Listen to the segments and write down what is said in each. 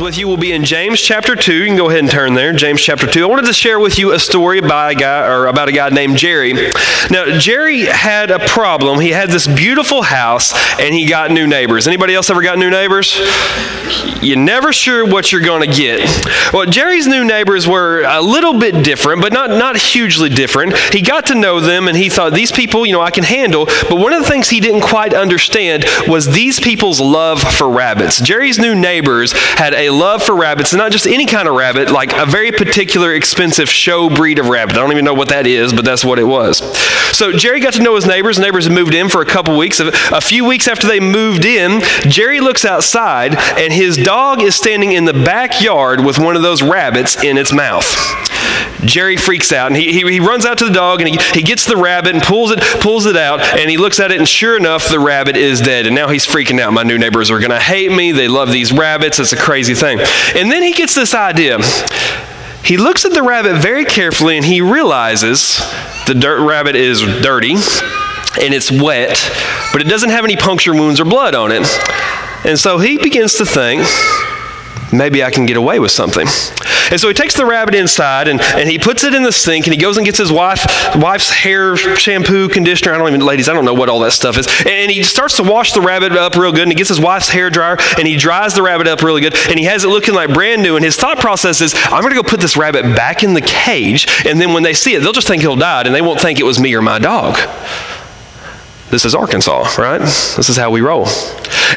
With you will be in James chapter 2. You can go ahead and turn there. James chapter 2. I wanted to share with you a story about a guy or about a guy named Jerry. Now, Jerry had a problem. He had this beautiful house and he got new neighbors. Anybody else ever got new neighbors? You're never sure what you're going to get. Well, Jerry's new neighbors were a little bit different, but not not hugely different. He got to know them and he thought these people, you know, I can handle. But one of the things he didn't quite understand was these people's love for rabbits. Jerry's new neighbors had had love for rabbits, and not just any kind of rabbit, like a very particular expensive show breed of rabbit. I don't even know what that is, but that's what it was. So Jerry got to know his neighbors. Neighbors had moved in for a couple weeks. A few weeks after they moved in, Jerry looks outside, and his dog is standing in the backyard with one of those rabbits in its mouth. Jerry freaks out and he, he, he, runs out to the dog and he, he gets the rabbit and pulls it, pulls it out and he looks at it and sure enough, the rabbit is dead. And now he's freaking out. My new neighbors are going to hate me. They love these rabbits. It's a crazy thing. And then he gets this idea. He looks at the rabbit very carefully and he realizes the dirt rabbit is dirty and it's wet, but it doesn't have any puncture wounds or blood on it. And so he begins to think, maybe I can get away with something. And so he takes the rabbit inside and, and he puts it in the sink and he goes and gets his wife, wife's hair shampoo, conditioner. I don't even, ladies, I don't know what all that stuff is. And he starts to wash the rabbit up real good and he gets his wife's hair dryer and he dries the rabbit up really good and he has it looking like brand new. And his thought process is, I'm going to go put this rabbit back in the cage and then when they see it, they'll just think he'll die and they won't think it was me or my dog. This is Arkansas, right? This is how we roll.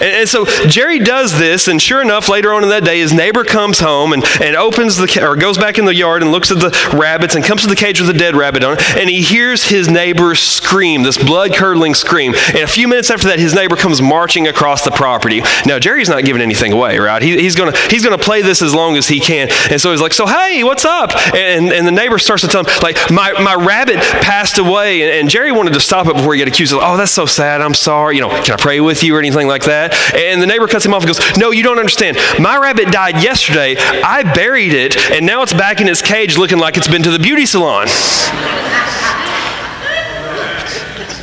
And, and, so Jerry does this, and sure enough, later on in that day, his neighbor comes home and, and opens the or goes back in the yard and looks at the rabbits and comes to the cage with a dead rabbit on it, and he hears his neighbor scream, this blood curdling scream. And a few minutes after that, his neighbor comes marching across the property. Now Jerry's not giving anything away, right? He, he's gonna he's gonna play this as long as he can. And so he's like, "So hey, what's up?" And, and the neighbor starts to tell him, like, "My my rabbit passed away," and, and Jerry wanted to stop it before he got accused of, "Oh, that's so sad. I'm sorry. You know, can I pray with you or anything like that?" And the neighbor cuts him off and goes, No, you don't understand. My rabbit died yesterday. I buried it, and now it's back in its cage looking like it's been to the beauty salon.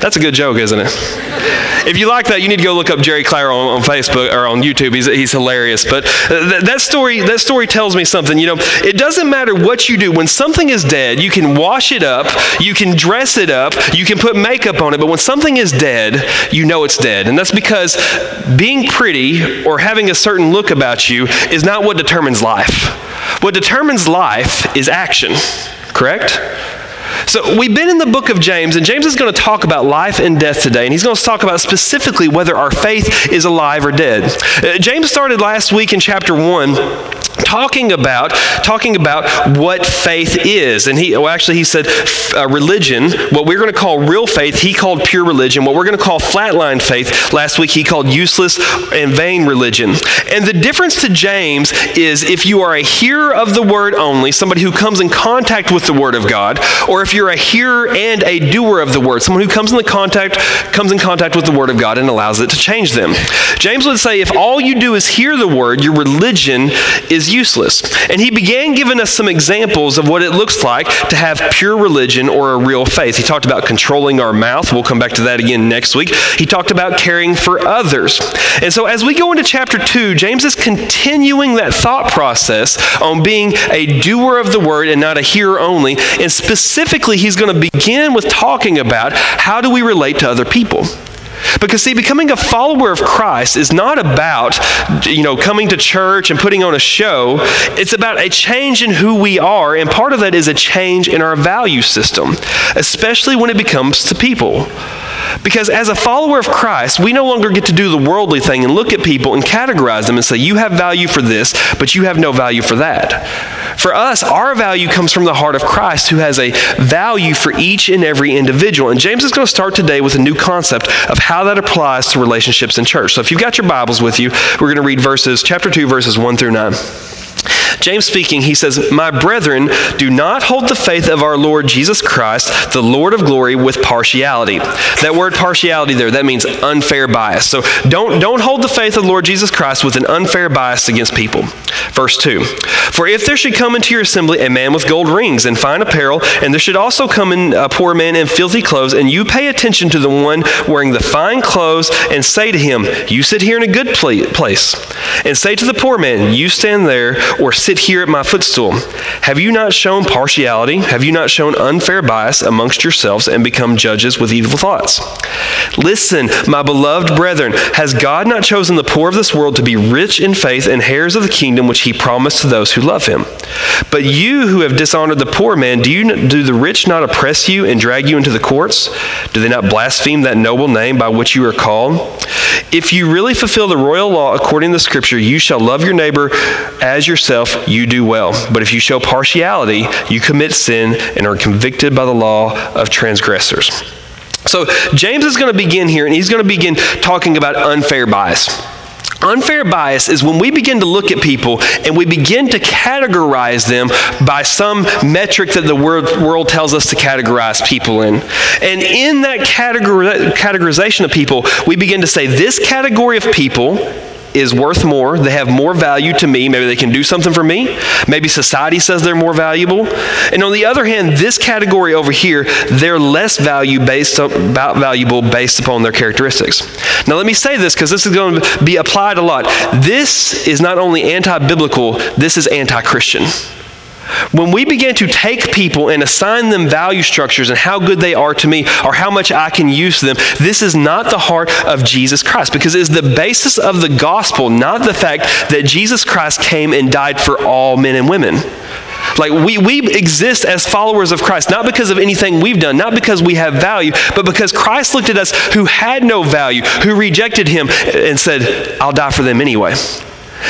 That's a good joke, isn't it? If you like that, you need to go look up Jerry Clower on, on Facebook or on YouTube. He's, he's hilarious. But th- that story that story tells me something. You know, it doesn't matter what you do. When something is dead, you can wash it up, you can dress it up, you can put makeup on it. But when something is dead, you know it's dead, and that's because being pretty or having a certain look about you is not what determines life. What determines life is action. Correct? So, we've been in the book of James, and James is going to talk about life and death today, and he's going to talk about specifically whether our faith is alive or dead. Uh, James started last week in chapter 1 talking about talking about what faith is. And he well actually he said uh, religion what we're going to call real faith he called pure religion. What we're going to call flatline faith last week he called useless and vain religion. And the difference to james is if you are a hearer of the word only somebody who comes in contact with the word of god or if you're a hearer and a doer of the word someone who comes in the contact comes in contact with the word of god and allows it to change them james would say if all you do is hear the word your religion is useless. And he began giving us some examples of what it looks like to have pure religion or a real faith. He talked about controlling our mouth. We'll come back to that again next week. He talked about caring for others. And so as we go into chapter 2, James is continuing that thought process on being a doer of the word and not a hearer only. And specifically, he's going to begin with talking about how do we relate to other people. Because, see, becoming a follower of Christ is not about, you know, coming to church and putting on a show. It's about a change in who we are, and part of that is a change in our value system, especially when it becomes to people. Because as a follower of Christ, we no longer get to do the worldly thing and look at people and categorize them and say, you have value for this, but you have no value for that. For us, our value comes from the heart of Christ, who has a value for each and every individual. And James is going to start today with a new concept of how that applies to relationships in church. So if you've got your Bibles with you, we're going to read verses, chapter 2, verses 1 through 9. James speaking, he says, My brethren, do not hold the faith of our Lord Jesus Christ, the Lord of glory, with partiality. That word partiality there, that means unfair bias. So don't, don't hold the faith of the Lord Jesus Christ with an unfair bias against people. Verse 2 For if there should come into your assembly a man with gold rings and fine apparel, and there should also come in a poor man in filthy clothes, and you pay attention to the one wearing the fine clothes, and say to him, You sit here in a good place, and say to the poor man, You stand there, or sit here at my footstool. Have you not shown partiality? Have you not shown unfair bias amongst yourselves and become judges with evil thoughts? Listen, my beloved brethren, has God not chosen the poor of this world to be rich in faith and heirs of the kingdom which he promised to those who love him? But you who have dishonored the poor man, do, you, do the rich not oppress you and drag you into the courts? Do they not blaspheme that noble name by which you are called? If you really fulfill the royal law according to the scripture, you shall love your neighbor as yourself, you do well. But if you show partiality, you commit sin and are convicted by the law of transgressors. So, James is going to begin here, and he's going to begin talking about unfair bias. Unfair bias is when we begin to look at people and we begin to categorize them by some metric that the world, tells us to categorize people in. And in that categor- categorization of people, we begin to say this category of people is worth more. They have more value to me. Maybe they can do something for me. Maybe society says they're more valuable. And on the other hand, this category over here, they're less value based about valuable based upon their characteristics. Now let me say this because this is going to be applied a lot. This is not only anti-biblical, this is anti-Christian. When we begin to take people and assign them value structures and how good they are to me or how much I can use them, this is not the heart of Jesus Christ because it is the basis of the gospel, not the fact that Jesus Christ came and died for all men and women. Like we, we exist as followers of Christ, not because of anything we've done, not because we have value, but because Christ looked at us who had no value, who rejected him, and said, I'll die for them anyway.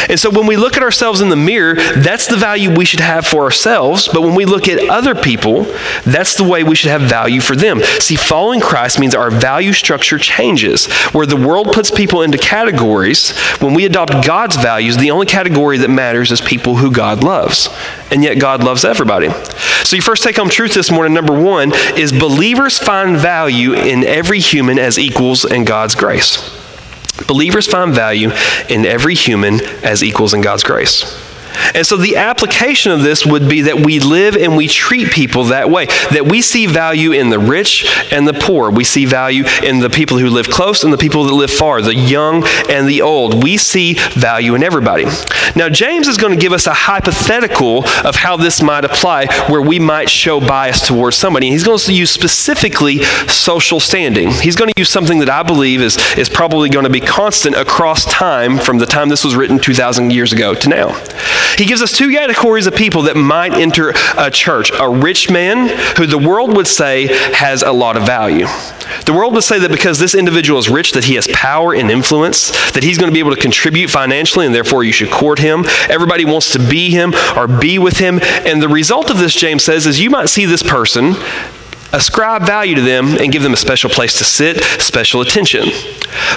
And so when we look at ourselves in the mirror, that's the value we should have for ourselves. But when we look at other people, that's the way we should have value for them. See, following Christ means our value structure changes. Where the world puts people into categories, when we adopt God's values, the only category that matters is people who God loves. And yet God loves everybody. So your first take home truth this morning, number one, is believers find value in every human as equals in God's grace. Believers find value in every human as equals in God's grace. And so the application of this would be that we live and we treat people that way. That we see value in the rich and the poor. We see value in the people who live close and the people that live far, the young and the old. We see value in everybody. Now, James is going to give us a hypothetical of how this might apply where we might show bias towards somebody. He's going to use specifically social standing. He's going to use something that I believe is, is probably going to be constant across time from the time this was written 2,000 years ago to now. He gives us two categories of people that might enter a church a rich man, who the world would say has a lot of value. The world would say that because this individual is rich, that he has power and influence, that he's going to be able to contribute financially, and therefore you should court him. Everybody wants to be him or be with him. And the result of this, James says, is you might see this person ascribe value to them and give them a special place to sit, special attention.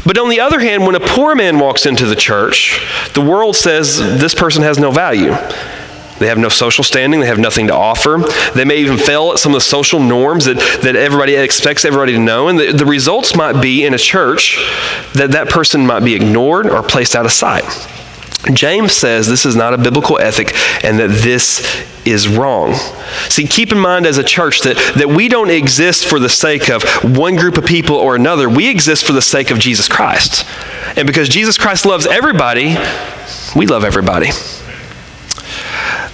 But on the other hand, when a poor man walks into the church, the world says this person has no value. They have no social standing. They have nothing to offer. They may even fail at some of the social norms that, that everybody expects everybody to know. And the, the results might be in a church that that person might be ignored or placed out of sight. James says this is not a biblical ethic and that this is wrong. See, keep in mind as a church that, that we don't exist for the sake of one group of people or another. We exist for the sake of Jesus Christ. And because Jesus Christ loves everybody, we love everybody.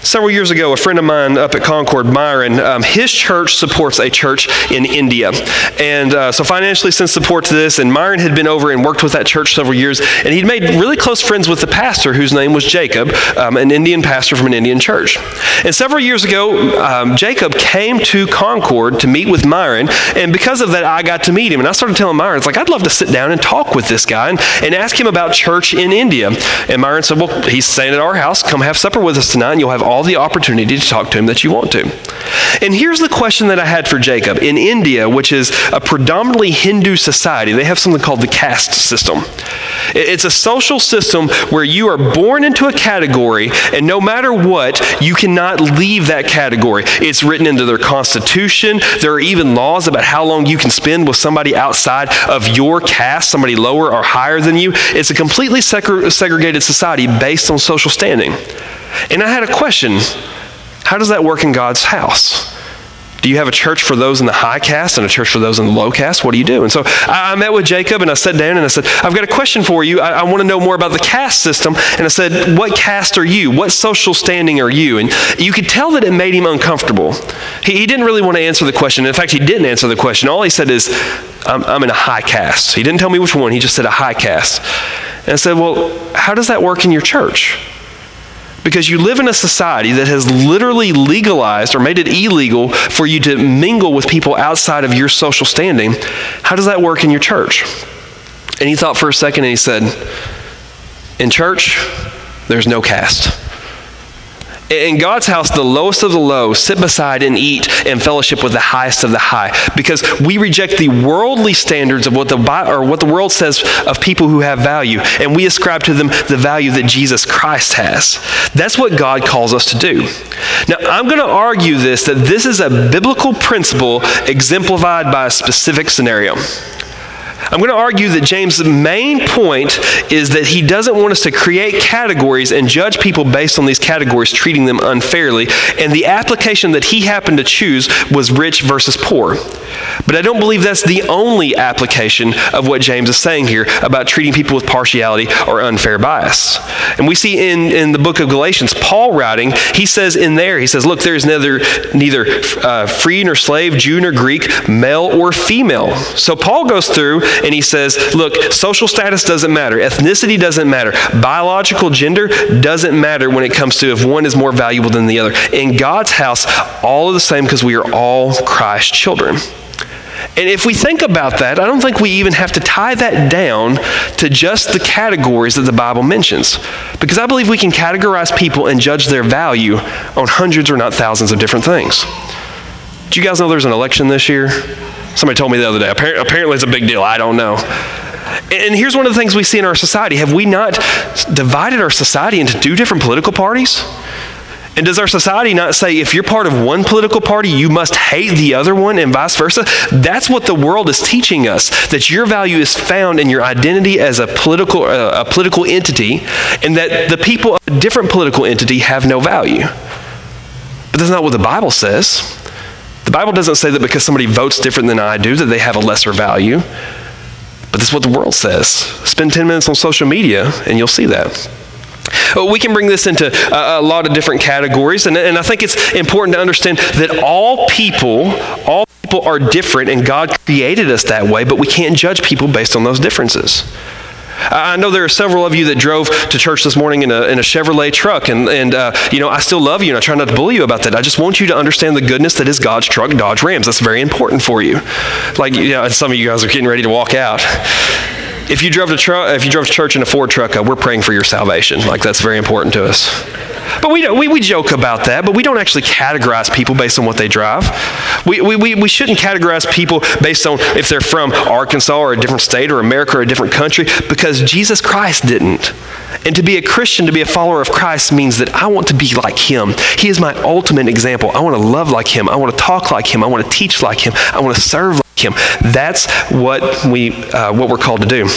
Several years ago, a friend of mine up at Concord, Myron, um, his church supports a church in India. And uh, so financially sends support to this. And Myron had been over and worked with that church several years. And he'd made really close friends with the pastor, whose name was Jacob, um, an Indian pastor from an Indian church. And several years ago, um, Jacob came to Concord to meet with Myron. And because of that, I got to meet him. And I started telling Myron, it's like, I'd love to sit down and talk with this guy and, and ask him about church in India. And Myron said, Well, he's staying at our house. Come have supper with us tonight, and you'll have all the opportunity to talk to him that you want to. And here's the question that I had for Jacob. In India, which is a predominantly Hindu society, they have something called the caste system. It's a social system where you are born into a category, and no matter what, you cannot leave that category. It's written into their constitution. There are even laws about how long you can spend with somebody outside of your caste, somebody lower or higher than you. It's a completely segregated society based on social standing. And I had a question how does that work in God's house? Do you have a church for those in the high caste and a church for those in the low caste? What do you do? And so I, met with Jacob and I sat down and I said, I've got a question for you. I, I want to know more about the caste system. And I said, What caste are you? What social standing are you? And you could tell that it made him uncomfortable. He, he didn't really want to answer the question. In fact, he didn't answer the question. All he said is, I'm, I'm in a high caste. He didn't tell me which one, he just said a high caste. And I said, Well, how does that work in your church? Because you live in a society that has literally legalized or made it illegal for you to mingle with people outside of your social standing. How does that work in your church? And he thought for a second and he said, In church, there's no caste. In God's house, the lowest of the low sit beside and eat and fellowship with the highest of the high because we reject the worldly standards of what the, or what the world says of people who have value, and we ascribe to them the value that Jesus Christ has. That's what God calls us to do. Now, I'm going to argue this that this is a biblical principle exemplified by a specific scenario. I'm going to argue that James' main point is that he doesn't want us to create categories and judge people based on these categories, treating them unfairly. And the application that he happened to choose was rich versus poor. But I don't believe that's the only application of what James is saying here about treating people with partiality or unfair bias. And we see in, in the book of Galatians, Paul writing, he says in there, he says, Look, there is neither, neither uh, free nor slave, Jew nor Greek, male or female. So Paul goes through and he says, look, social status doesn't matter, ethnicity doesn't matter, biological gender doesn't matter when it comes to if one is more valuable than the other. In God's house, all are the same because we are all Christ's children. And if we think about that, I don't think we even have to tie that down to just the categories that the Bible mentions. Because I believe we can categorize people and judge their value on hundreds or not thousands of different things. Do you guys know there's an election this year? Somebody told me the other day. Apparently, it's a big deal. I don't know. And here's one of the things we see in our society. Have we not divided our society into two different political parties? And does our society not say if you're part of one political party, you must hate the other one and vice versa? That's what the world is teaching us that your value is found in your identity as a political, uh, a political entity, and that the people of a different political entity have no value. But that's not what the Bible says. The Bible doesn't say that because somebody votes different than I do that they have a lesser value. But that's what the world says. Spend 10 minutes on social media and you'll see that. Uh, we can bring this into uh, a, lot of different categories, and, and I think it's important to understand that all people, all people are different, and God created us that way, but we can't judge people based on those differences. I know there are several of you that drove to church this morning in a, in a Chevrolet truck, and, and uh, you know, I still love you, and I try not to bully you about that. I just want you to understand the goodness that is God's truck, Dodge Rams. That's very important for you. Like, you know, some of you guys are getting ready to walk out. If you drove to, tr- if you drove to church in a Ford truck, uh, we're praying for your salvation. Like, that's very important to us. But we, we, we joke about that, but we don't actually categorize people based on what they drive. We, we, we, we shouldn't categorize people based on if they're from Arkansas or a different state or America or a different country because Jesus Christ didn't. And to be a Christian, to be a follower of Christ, means that I want to be like Him. He is my ultimate example. I want to love like Him. I want to talk like Him. I want to teach like Him. I want to serve like Him. That's what, we, uh, what we're called to do.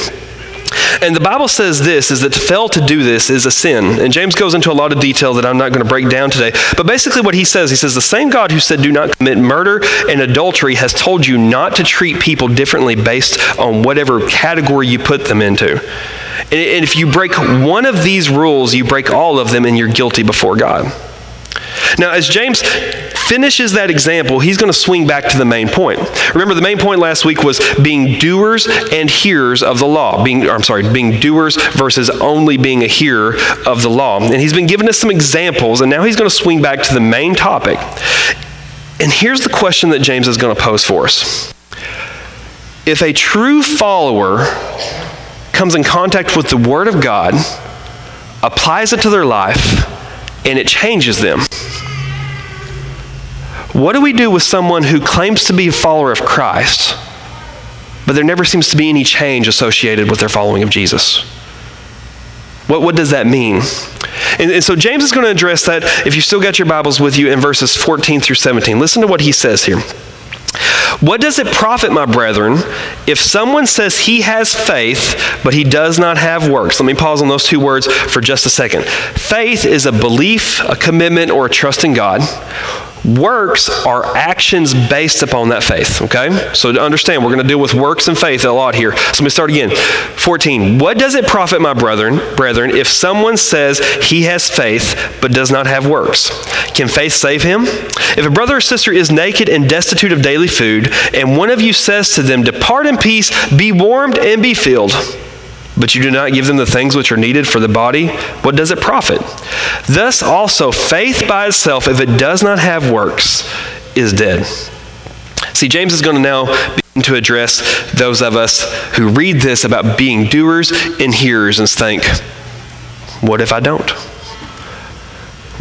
And the Bible says this is that to fail to do this is a sin. And James goes into a lot of detail that I'm not going to break down today. But basically, what he says, he says, the same God who said, do not commit murder and adultery has told you not to treat people differently based on whatever category you put them into. And if you break one of these rules, you break all of them and you're guilty before God. Now, as James finishes that example, he's going to swing back to the main point. Remember, the main point last week was being doers and hearers of the law. Being, I'm sorry, being doers versus only being a hearer of the law. And he's been giving us some examples, and now he's going to swing back to the main topic. And here's the question that James is going to pose for us. If a true follower comes in contact with the Word of God, applies it to their life, and it changes them. What do we do with someone who claims to be a follower of Christ, but there never seems to be any change associated with their following of Jesus? What, what does that mean? And, and, so James is going to address that if you still got your Bibles with you in verses 14 through 17. Listen to what he says here. What does it profit, my brethren, if someone says he has faith, but he does not have works? Let me pause on those two words for just a second. Faith is a belief, a commitment, or a trust in God. Works are actions based upon that faith, okay? So to understand, we're going to deal with works and faith a lot here. So let me start again. 14. What does it profit, my brethren, brethren, if someone says he has faith but does not have works? Can faith save him? If a brother or sister is naked and destitute of daily food, and one of you says to them, Depart in peace, be warmed and be filled, but you do not give them the things which are needed for the body, what does it profit? Thus also, faith by itself, if it does not have works, is dead. See, James is going to now begin to address those of us who read this about being doers and hearers and think, what if I don't?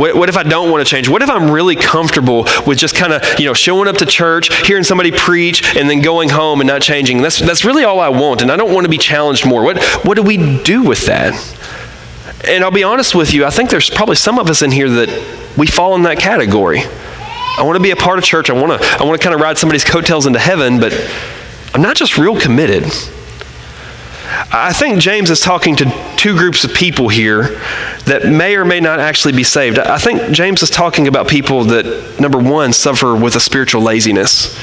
What, what if I don't want to change? What if I'm really comfortable with just kind of, you know, showing up to church, hearing somebody preach, and then going home and not changing? That's, that's really all I want, and I don't want to be challenged more. What, what do we do with that? And I'll be honest with you, I think there's probably some of us in here that we fall in that category. I want to be a part of church. I want to, I want to kind of ride somebody's coattails into heaven, but I'm not just real committed. I think James is talking to two groups of people here that may or may not actually be saved. I think James is talking about people that, number one, suffer with a spiritual laziness.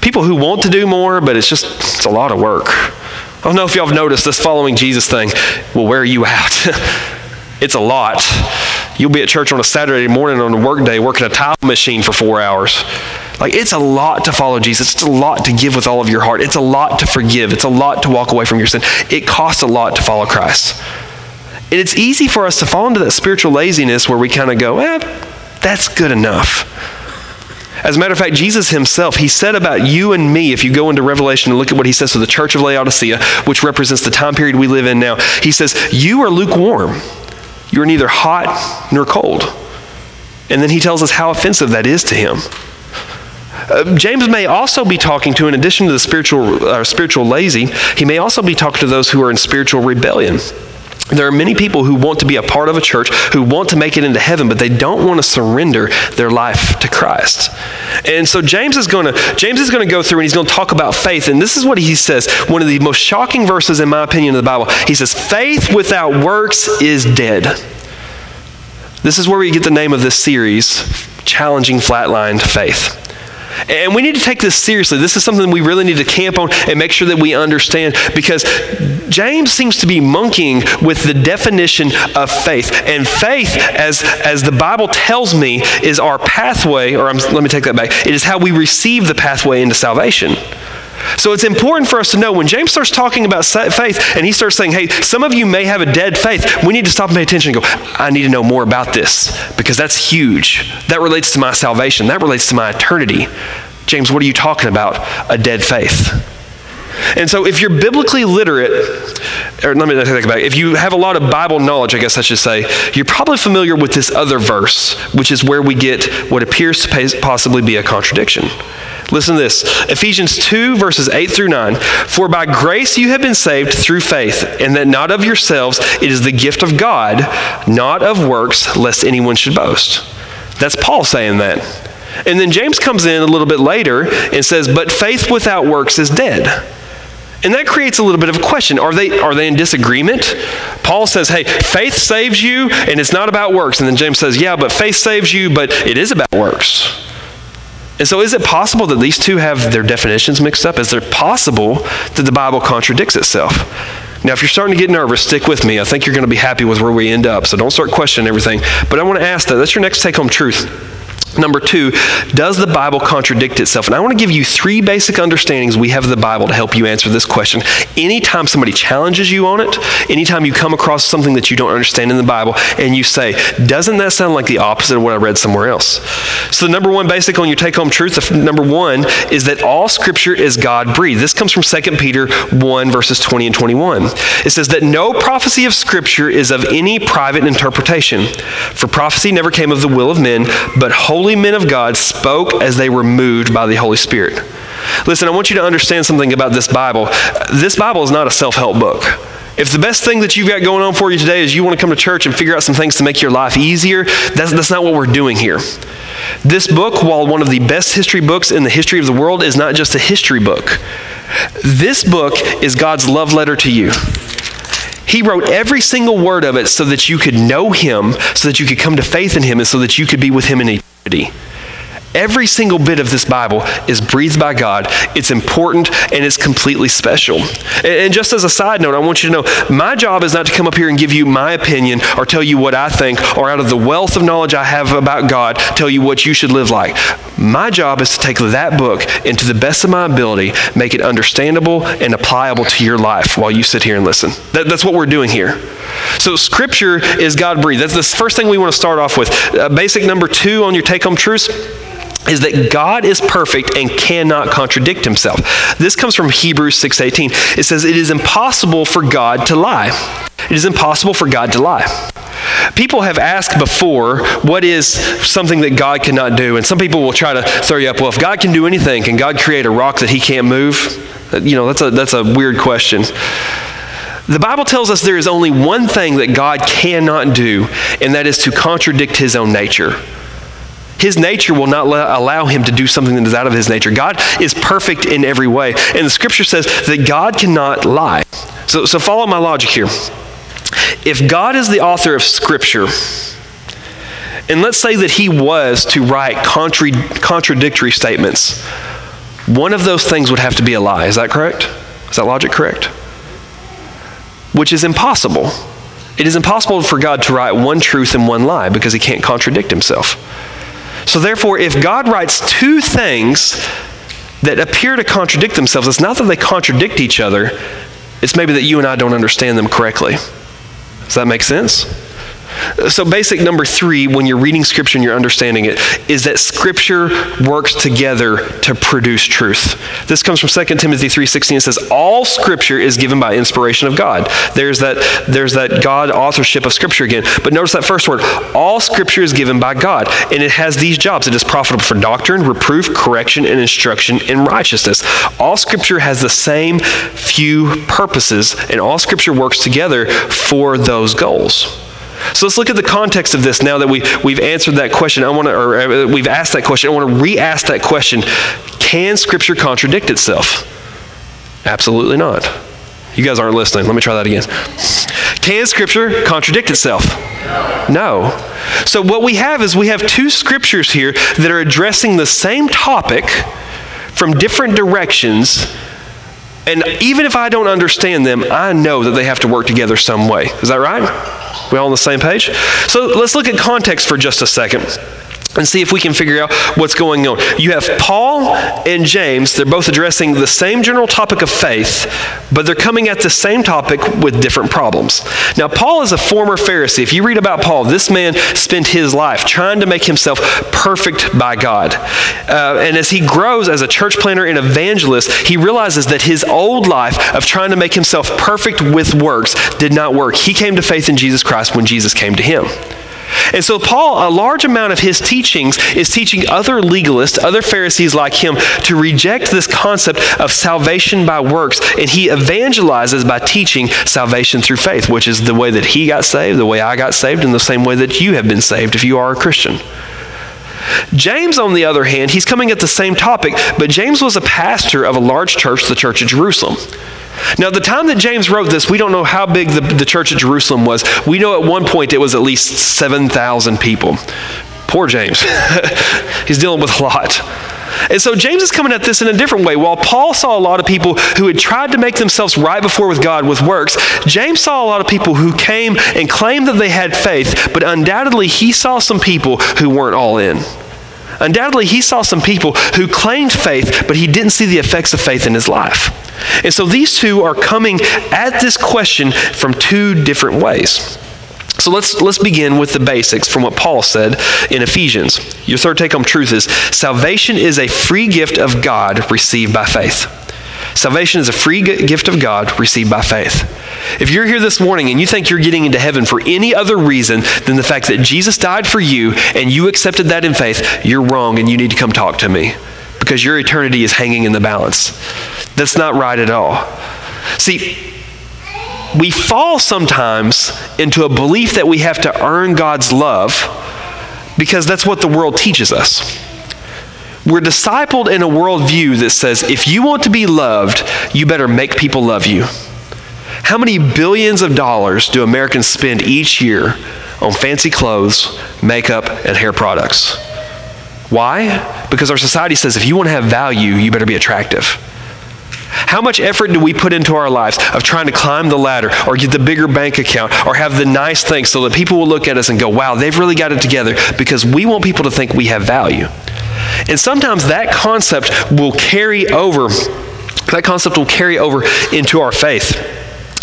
People who want to do more, but it's just, it's a lot of work. I don't know if y'all have noticed this following Jesus thing. will wear you out? it's a lot. You'll be at church on a Saturday morning on a work day working a tile machine for four hours. Like, it's a lot to follow Jesus. It's a lot to give with all of your heart. It's a lot to forgive. It's a lot to walk away from your sin. It costs a lot to follow Christ. And it's easy for us to fall into that spiritual laziness where we kind of go, eh, that's good enough. As a matter of fact, Jesus himself, he said about you and me, if you go into Revelation and look at what he says to the church of Laodicea, which represents the time period we live in now, he says, You are lukewarm. You are neither hot nor cold. And then he tells us how offensive that is to him. Uh, James may also be talking to, in addition to the spiritual, uh, spiritual lazy, he may also be talking to those who are in spiritual rebellion. There are many people who want to be a part of a church, who want to make it into heaven, but they don't want to surrender their life to Christ. And so James is going to James is going to go through and he's going to talk about faith. And this is what he says, one of the most shocking verses in my opinion of the Bible. He says, "Faith without works is dead." This is where we get the name of this series, Challenging Flatlined Faith. And we need to take this seriously. This is something we really need to camp on and make sure that we understand because James seems to be monkeying with the definition of faith. And faith, as, as the Bible tells me, is our pathway, or I'm, let me take that back, it is how we receive the pathway into salvation. So it's important for us to know when James starts talking about faith and he starts saying, hey, some of you may have a dead faith, we need to stop and pay attention and go, I need to know more about this because that's huge. That relates to my salvation, that relates to my eternity. James, what are you talking about? A dead faith. And so, if you're biblically literate, or let me take that back, if you have a lot of Bible knowledge, I guess I should say, you're probably familiar with this other verse, which is where we get what appears to possibly be a contradiction. Listen to this Ephesians 2, verses 8 through 9. For by grace you have been saved through faith, and that not of yourselves, it is the gift of God, not of works, lest anyone should boast. That's Paul saying that. And then James comes in a little bit later and says, But faith without works is dead. And that creates a little bit of a question. Are they, are they in disagreement? Paul says, hey, faith saves you and it's not about works. And then James says, yeah, but faith saves you, but it is about works. And so, is it possible that these two have their definitions mixed up? Is it possible that the Bible contradicts itself? Now, if you're starting to get nervous, stick with me. I think you're going to be happy with where we end up. So don't start questioning everything. But I want to ask that. That's your next take home truth. Number two, does the Bible contradict itself? And I want to give you three basic understandings we have of the Bible to help you answer this question. Anytime somebody challenges you on it, anytime you come across something that you don't understand in the Bible, and you say, doesn't that sound like the opposite of what I read somewhere else? So, the number one basic on your take home truth, number one, is that all Scripture is God breathed. This comes from 2 Peter 1, verses 20 and 21. It says that no prophecy of Scripture is of any private interpretation, for prophecy never came of the will of men, but holy holy men of God spoke as they were moved by the Holy Spirit. Listen, I want you to understand something about this Bible. This Bible is not a self help book. If the best thing that you've got going on for you today is you want to come to church and figure out some things to make your life easier, that's, that's not what we're doing here. This book, while one of the best history books in the history of the world, is not just a history book. This book is God's love letter to you. He wrote every single word of it so that you could know Him, so that you could come to faith in Him, and so that you could be with Him in eternity community Every single bit of this Bible is breathed by God. It's important and it's completely special. And just as a side note, I want you to know my job is not to come up here and give you my opinion or tell you what I think or out of the wealth of knowledge I have about God, tell you what you should live like. My job is to take that book and to the best of my ability, make it understandable and applicable to your life while you sit here and listen. That, that's what we're doing here. So, Scripture is God breathed. That's the first thing we want to start off with. Uh, basic number two on your take home truths is that God is perfect and cannot contradict himself. This comes from Hebrews 6:18. It says it is impossible for God to lie. It is impossible for God to lie. People have asked before, what is something that God cannot do? And some people will try to throw you up, well, if God can do anything, can God create a rock that he can't move? Uh, you know, that's a, that's a weird question. The Bible tells us there is only one thing that God cannot do, and that is to contradict his own nature. His nature will not allow him to do something that is out of his nature. God is perfect in every way. And the scripture says that God cannot lie. So, so follow my logic here. If God is the author of scripture, and let's say that he was to write contra- contradictory statements, one of those things would have to be a lie. Is that correct? Is that logic correct? which is impossible. It is impossible for God to write one truth and one lie because he can't contradict himself. So, therefore, if God writes two things that appear to contradict themselves, it's not that they contradict each other, it's maybe that you and I don't understand them correctly. Does that make sense? So, basic number three, when you're reading Scripture and you're understanding it, is that Scripture works together to produce truth. This comes from 2 Timothy 3.16. It says, all Scripture is given by inspiration of God. There's that, there's that God authorship of Scripture again. But notice that first word, all Scripture is given by God. And it has these jobs. It is profitable for doctrine, reproof, correction, and instruction in righteousness. All Scripture has the same few purposes, and all Scripture works together for those goals. So let's look at the context of this now that we, we've answered that question. I want to, or uh, we've asked that question. I want to re ask that question Can Scripture contradict itself? Absolutely not. You guys aren't listening. Let me try that again. Can Scripture contradict itself? No. So what we have is we have two scriptures here that are addressing the same topic from different directions. And even if I don't understand them, I know that they have to work together some way. Is that right? We all on the same page? So let's look at context for just a second and see if we can figure out what's going on. You have Paul and James, they're both addressing the same general topic of faith, but they're coming at the same topic with different problems. Now, Paul is a former Pharisee. If you read about Paul, this man spent his life trying to make himself perfect by God. Uh, and as he grows as a church planter and evangelist, he realizes that his old life of trying to make himself perfect with works did not work. He came to faith in Jesus Christ when Jesus came to him. And so, Paul, a large amount of his teachings is teaching other legalists, other Pharisees like him, to reject this concept of salvation by works. And he evangelizes by teaching salvation through faith, which is the way that he got saved, the way I got saved, and the same way that you have been saved if you are a Christian. James, on the other hand, he's coming at the same topic, but James was a pastor of a large church, the Church of Jerusalem. Now, the time that James wrote this, we don't know how big the, the church at Jerusalem was. We know at one point it was at least 7,000 people. Poor James. He's dealing with a lot. And so James is coming at this in a different way. While Paul saw a lot of people who had tried to make themselves right before with God with works, James saw a lot of people who came and claimed that they had faith, but undoubtedly he saw some people who weren't all in. Undoubtedly, he saw some people who claimed faith, but he didn't see the effects of faith in his life. And so these two are coming at this question from two different ways. So let's, let's begin with the basics from what Paul said in Ephesians. Your third take home truth is salvation is a free gift of God received by faith. Salvation is a free gift of God received by faith. If you're here this morning and you think you're getting into heaven for any other reason than the fact that Jesus died for you and you accepted that in faith, you're wrong and you need to come talk to me because your eternity is hanging in the balance. That's not right at all. See, we fall sometimes into a belief that we have to earn God's love because that's what the world teaches us. We're discipled in a worldview that says if you want to be loved, you better make people love you. How many billions of dollars do Americans spend each year on fancy clothes, makeup, and hair products? Why? Because our society says if you want to have value, you better be attractive. How much effort do we put into our lives of trying to climb the ladder or get the bigger bank account or have the nice things so that people will look at us and go, wow, they've really got it together because we want people to think we have value? And sometimes that concept will carry over, that concept will carry over into our faith.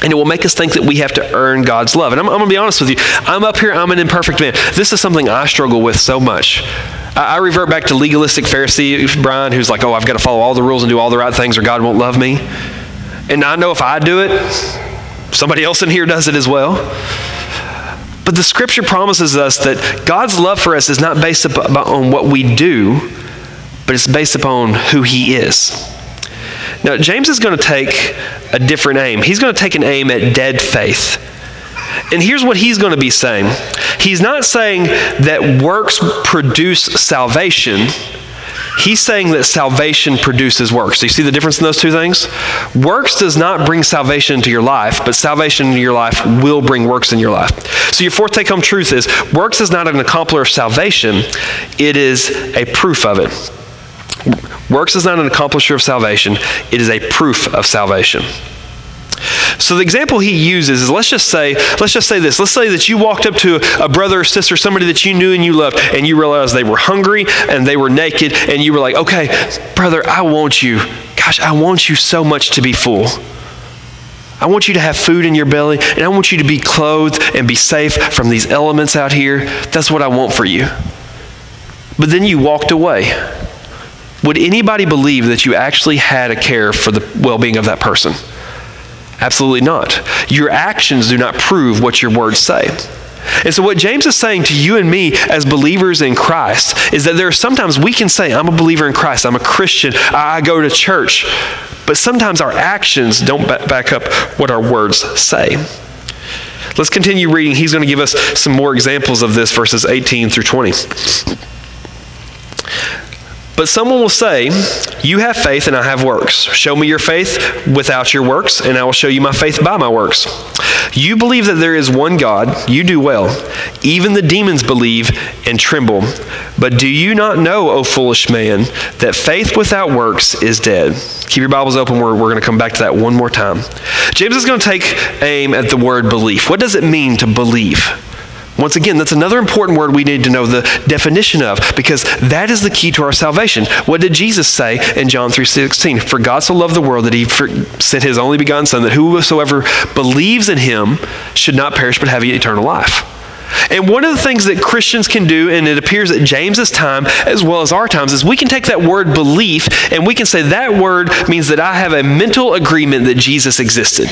And it will make us think that we have to earn God's love. And I'm, I'm going to be honest with you. I'm up here, I'm an imperfect man. This is something I struggle with so much. I, I revert back to legalistic Pharisee Brian, who's like, oh, I've got to follow all the rules and do all the right things or God won't love me. And I know if I do it, somebody else in here does it as well. But the scripture promises us that God's love for us is not based upon what we do, but it's based upon who He is. Now, James is going to take a different aim. He's going to take an aim at dead faith. And here's what he's going to be saying He's not saying that works produce salvation. He's saying that salvation produces works. Do you see the difference in those two things? Works does not bring salvation into your life, but salvation into your life will bring works in your life. So your fourth take home truth is works is not an accomplisher of salvation, it is a proof of it. Works is not an accomplisher of salvation, it is a proof of salvation. So the example he uses is let's just say, let's just say this. Let's say that you walked up to a brother or sister, somebody that you knew and you loved, and you realized they were hungry and they were naked, and you were like, okay, brother, I want you. Gosh, I want you so much to be full. I want you to have food in your belly, and I want you to be clothed and be safe from these elements out here. That's what I want for you. But then you walked away. Would anybody believe that you actually had a care for the well being of that person? Absolutely not. Your actions do not prove what your words say. And so, what James is saying to you and me as believers in Christ is that there are sometimes we can say, I'm a believer in Christ, I'm a Christian, I go to church, but sometimes our actions don't back up what our words say. Let's continue reading. He's going to give us some more examples of this, verses 18 through 20. But someone will say, You have faith and I have works. Show me your faith without your works, and I will show you my faith by my works. You believe that there is one God, you do well. Even the demons believe and tremble. But do you not know, O foolish man, that faith without works is dead? Keep your Bibles open. We're, we're going to come back to that one more time. James is going to take aim at the word belief. What does it mean to believe? Once again, that's another important word we need to know the definition of because that is the key to our salvation. What did Jesus say in John 3:16? For God so loved the world that he sent his only begotten son that whosoever believes in him should not perish but have eternal life. And one of the things that Christians can do, and it appears at James's time as well as our times, is we can take that word belief and we can say that word means that I have a mental agreement that Jesus existed.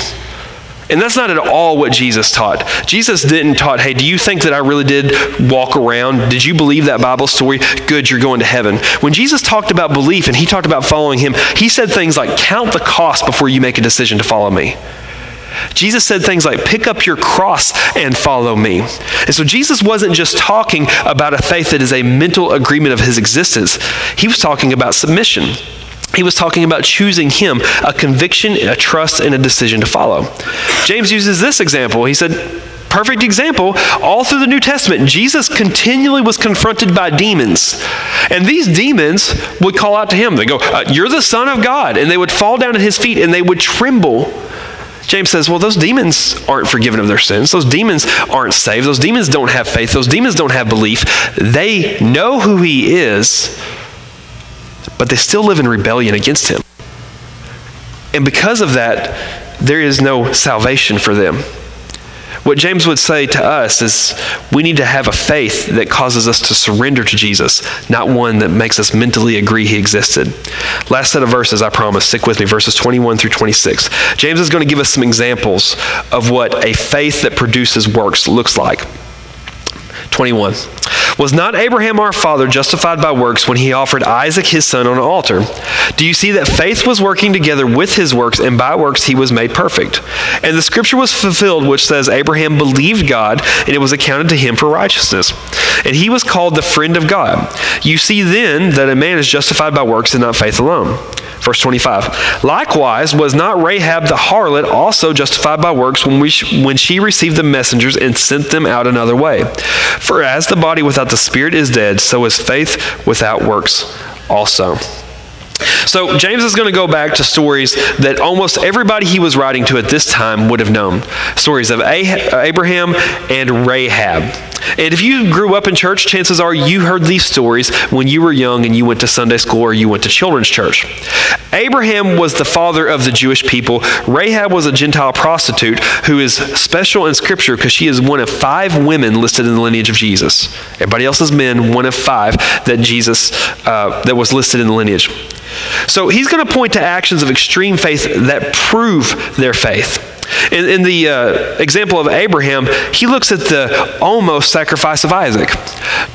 And that's not at all what Jesus taught. Jesus didn't taught, hey, do you think that I really did walk around? Did you believe that Bible story? Good, you're going to heaven. When Jesus talked about belief and he talked about following him, he said things like, count the cost before you make a decision to follow me. Jesus said things like, pick up your cross and follow me. And so Jesus wasn't just talking about a faith that is a mental agreement of his existence, he was talking about submission. He was talking about choosing him, a conviction, a trust, and a decision to follow. James uses this example. He said, perfect example, all through the New Testament, Jesus continually was confronted by demons. And these demons would call out to him. They go, uh, You're the Son of God. And they would fall down at his feet and they would tremble. James says, well, those demons aren't forgiven of their sins. Those demons aren't saved. Those demons don't have faith. Those demons don't have belief. They know who he is, but they still live in rebellion against him. And because of that, there is no salvation for them. What James would say to us is we need to have a faith that causes us to surrender to Jesus, not one that makes us mentally agree he existed. Last set of verses, I promise. Stick with me, verses 21 through 26. James is going to give us some examples of what a faith that produces works looks like. 21. Was not Abraham our father justified by works when he offered Isaac his son on an altar? Do you see that faith was working together with his works, and by works he was made perfect? And the scripture was fulfilled, which says, Abraham believed God, and it was accounted to him for righteousness. And he was called the friend of God. You see then that a man is justified by works and not faith alone. Verse 25. Likewise, was not Rahab the harlot also justified by works when, we sh- when she received the messengers and sent them out another way? For as the body without the spirit is dead, so is faith without works also. So, James is going to go back to stories that almost everybody he was writing to at this time would have known stories of Abraham and Rahab. And if you grew up in church, chances are you heard these stories when you were young and you went to Sunday school or you went to children's church. Abraham was the father of the Jewish people. Rahab was a Gentile prostitute who is special in Scripture because she is one of five women listed in the lineage of Jesus. Everybody else is men, one of five that Jesus uh, that was listed in the lineage. So he's going to point to actions of extreme faith that prove their faith. In, in the uh, example of Abraham, he looks at the almost sacrifice of Isaac.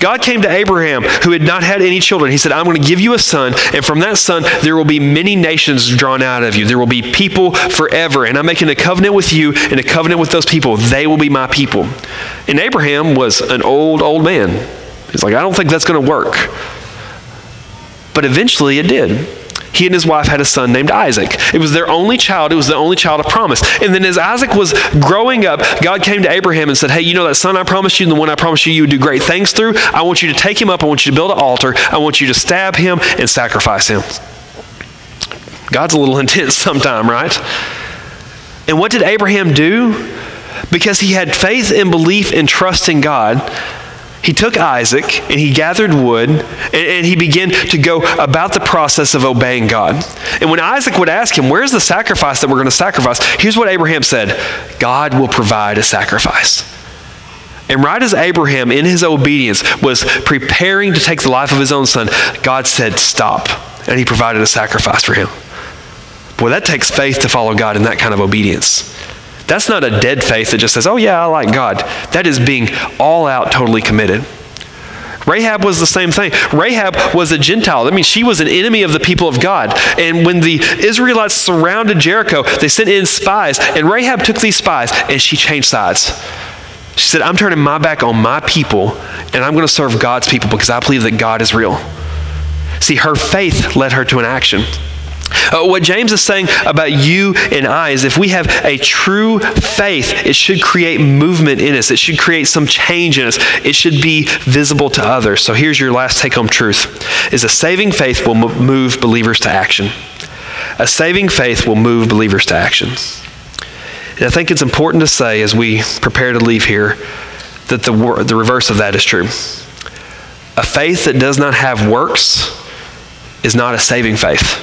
God came to Abraham, who had not had any children. He said, I'm going to give you a son, and from that son, there will be many nations drawn out of you. There will be people forever, and I'm making a covenant with you and a covenant with those people. They will be my people. And Abraham was an old, old man. He's like, I don't think that's going to work. But eventually it did. He and his wife had a son named Isaac. It was their only child. It was the only child of promise. And then as Isaac was growing up, God came to Abraham and said, Hey, you know that son I promised you and the one I promised you you would do great things through? I want you to take him up. I want you to build an altar. I want you to stab him and sacrifice him. God's a little intense sometime, right? And what did Abraham do? Because he had faith and belief and trust in God, he took Isaac and he gathered wood and, and, he began to go about the process of obeying God. And when Isaac would ask him, Where's the sacrifice that we're going to sacrifice? Here's what Abraham said God will provide a sacrifice. And right as Abraham, in his obedience, was preparing to take the life of his own son, God said, Stop. And he provided a sacrifice for him. Boy, that takes faith to follow God in that kind of obedience. That's not a dead faith that just says, oh, yeah, I like God. That is being all out, totally committed. Rahab was the same thing. Rahab was a Gentile. That means she was an enemy of the people of God. And when the Israelites surrounded Jericho, they sent in spies, and Rahab took these spies and she changed sides. She said, I'm turning my back on my people, and I'm going to serve God's people because I believe that God is real. See, her faith led her to an action. Uh, what James is saying about you and I is if we have a true faith, it should create movement in us. It should create some change in us. It should be visible to others. So here's your last take-home truth is a saving faith will move believers to action. A saving faith will move believers to action. And I think it's important to say as we prepare to leave here that the, the reverse of that is true. A faith that does not have works is not a saving faith.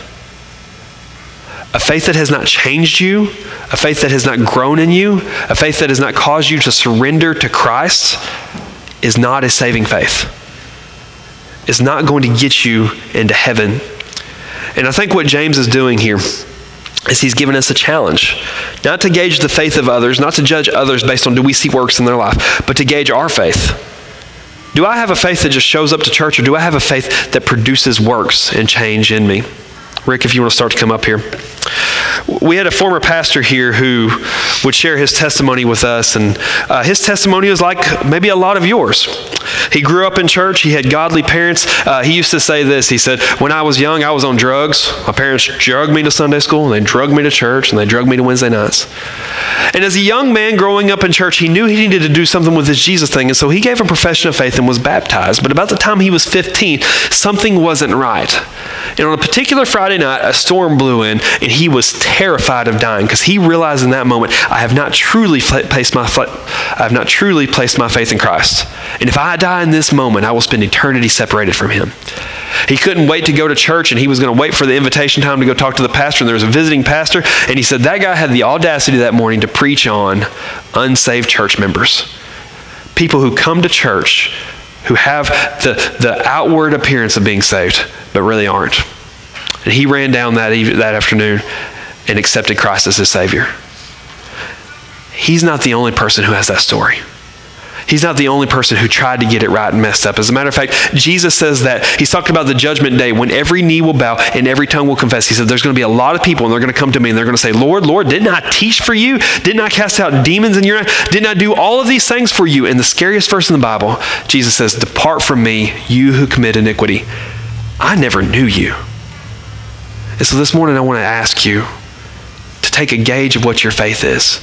A faith that has not changed you, a faith that has not grown in you, a faith that has not caused you to surrender to Christ is not a saving faith. It's not going to get you into heaven. And I think what James is doing here is he's given us a challenge. Not to gauge the faith of others, not to judge others based on do we see works in their life, but to gauge our faith. Do I have a faith that just shows up to church, or do I have a faith that produces works and change in me? Rick, if you want to start to come up here. We had a former pastor here who would share his testimony with us, and uh, his testimony was like maybe a lot of yours. He grew up in church, he had godly parents. Uh, he used to say this He said, When I was young, I was on drugs. My parents drugged me to Sunday school, and they drugged me to church, and they drugged me to Wednesday nights. And as a young man growing up in church, he knew he needed to do something with this Jesus thing, and so he gave a profession of faith and was baptized. But about the time he was 15, something wasn't right. And on a particular Friday night, a storm blew in, and he was terrified of dying because he realized in that moment, I have not truly placed my I have not truly placed my faith in Christ. And if I die in this moment, I will spend eternity separated from him. He couldn't wait to go to church, and he was going to wait for the invitation time to go talk to the pastor. And there was a visiting pastor, and he said that guy had the audacity that morning to preach on unsaved church members. People who come to church who have the, the outward appearance of being saved, but really aren't. And he ran down that, that afternoon and accepted Christ as his Savior. He's not the only person who has that story. He's not the only person who tried to get it right and messed up. As a matter of fact, Jesus says that he's talking about the judgment day when every knee will bow and every tongue will confess. He said there's going to be a lot of people and they're going to come to me and they're going to say, Lord, Lord, didn't I teach for you? Didn't I cast out demons in your name? Didn't I do all of these things for you? And the scariest verse in the Bible, Jesus says, Depart from me, you who commit iniquity. I never knew you. And so this morning I want to ask you to take a gauge of what your faith is.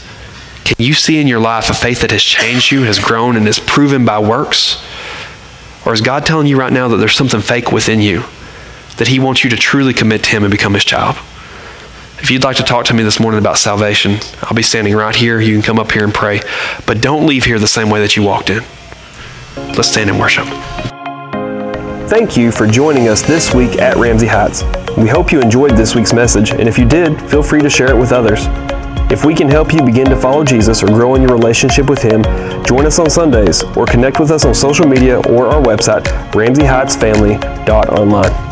Can you see in your life a faith that has changed you, has grown, and is proven by works? Or is God telling you right now that there's something fake within you, that He wants you to truly commit to Him and become His child? If you'd like to talk to me this morning about salvation, I'll be standing right here. You can come up here and pray. But don't leave here the same way that you walked in. Let's stand and worship. Thank you for joining us this week at Ramsey Heights. We hope you enjoyed this week's message, and if you did, feel free to share it with others. If we can help you begin to follow Jesus or grow in your relationship with Him, join us on Sundays or connect with us on social media or our website, ramseyheightsfamily.online.